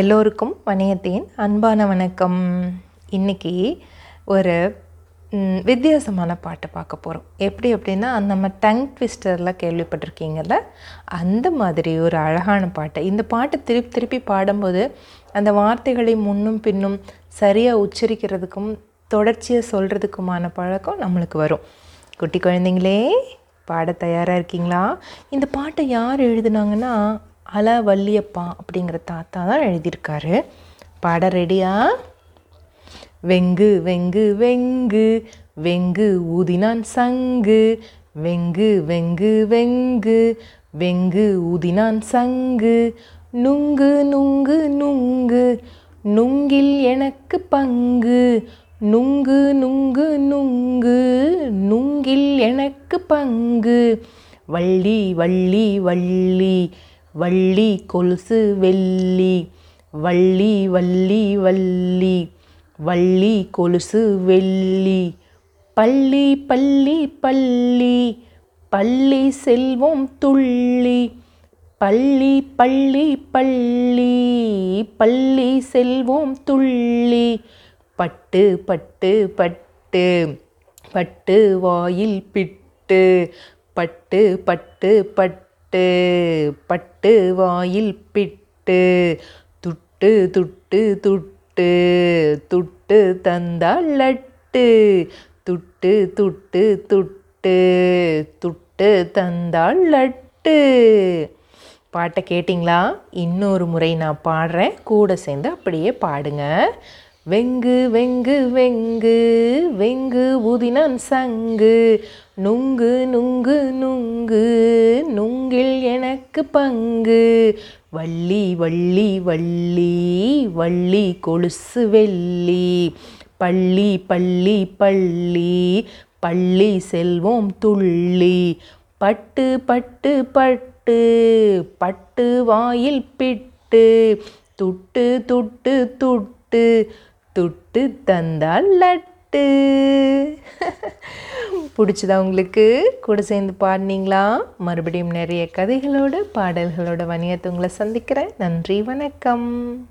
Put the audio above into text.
எல்லோருக்கும் வணியத்தேன் அன்பான வணக்கம். இன்றைக்கி ஒரு வித்தியாசமான பாட்டு பார்க்க போகிறோம் எப்படி அப்படின்னா நம்ம டங் ட்விஸ்டரில் கேள்விப்பட்டிருக்கீங்கல்ல? அந்த மாதிரி ஒரு அழகான பாட்டு. இந்த பாட்டு திருப்பி திருப்பி பாடும்போது அந்த வார்த்தைகளை முன்னும் பின்னும் சரியாக உச்சரிக்கிறதுக்கும் தொடர்ச்சியாக சொல்கிறதுக்குமான பழக்கம் நம்மளுக்கு வரும். குட்டி குழந்தைங்களே பாட தயாராக இருக்கீங்களா? இந்த பாட்டை யார் எழுதுனாங்கன்னா அல வள்ளியப்பா அப்படிங்கிற தாத்தா தான் எழுதியிருக்காரு. பாட ரெடியா வெங்கு வெங்கு வெங்கு வெங்கு ஊதினான் சங்கு வெங்கு வெங்கு வெங்கு வெங்கு ஊதினான் சங்கு நுங்கு நுங்கு நுங்கு நுங்கில் எனக்கு பங்கு நுங்கு நுங்கு நுங்கு நுங்கில் எனக்கு பங்கு வள்ளி வள்ளி வள்ளி வள்ளி கொலுசு வெள்ளி வள்ளி வள்ளி வள்ளி வள்ளி கொலுசு வெள்ளி. பள்ளி பள்ளி பள்ளி பள்ளி செல்வம் துள்ளி. பள்ளி பள்ளி பள்ளி பள்ளி செல்வோம் துள்ளி. பட்டு பட்டு பட்டு பட்டு வாயில் பிட்டு. பட்டு பட்டு பட்டு பட்டு வாயில் பிட்டு. துட்டு துட்டு துட்டு. துட்டு தந்தால் லட்டு. துட்டு துட்டு துட்டு. துட்டு தந்தால் லட்டு. பாட்டை கேட்டிங்களா? இன்னொரு முறை நான் பாடுறேன். கூட சேர்ந்து அப்படியே பாடுங்க. வெங்கு வெங்கு வெங்கு வெங்கு ஊதினான் சங்கு நுங்கு நுங்கு நுங்கு நுங்கில் எனக்கு பங்கு. வள்ளி வள்ளி வள்ளி வள்ளி கொலுசு வெள்ளி பள்ளி பள்ளி பள்ளி பள்ளி செல்வோம் துள்ளி. பட்டு பட்டு பட்டு பட்டு வாயில் பிட்டு துட்டு துட்டு துட்டு துட்டு தந்தால் லட்டு. பிடிச்சதா உங்களுக்கு? கூட சேர்ந்து பாடினீங்களா? மறுபடியும் நிறைய கதைகளோட பாடல்களோட வணிகத்தை உங்களை சந்திக்கிறேன். நன்றி வணக்கம்.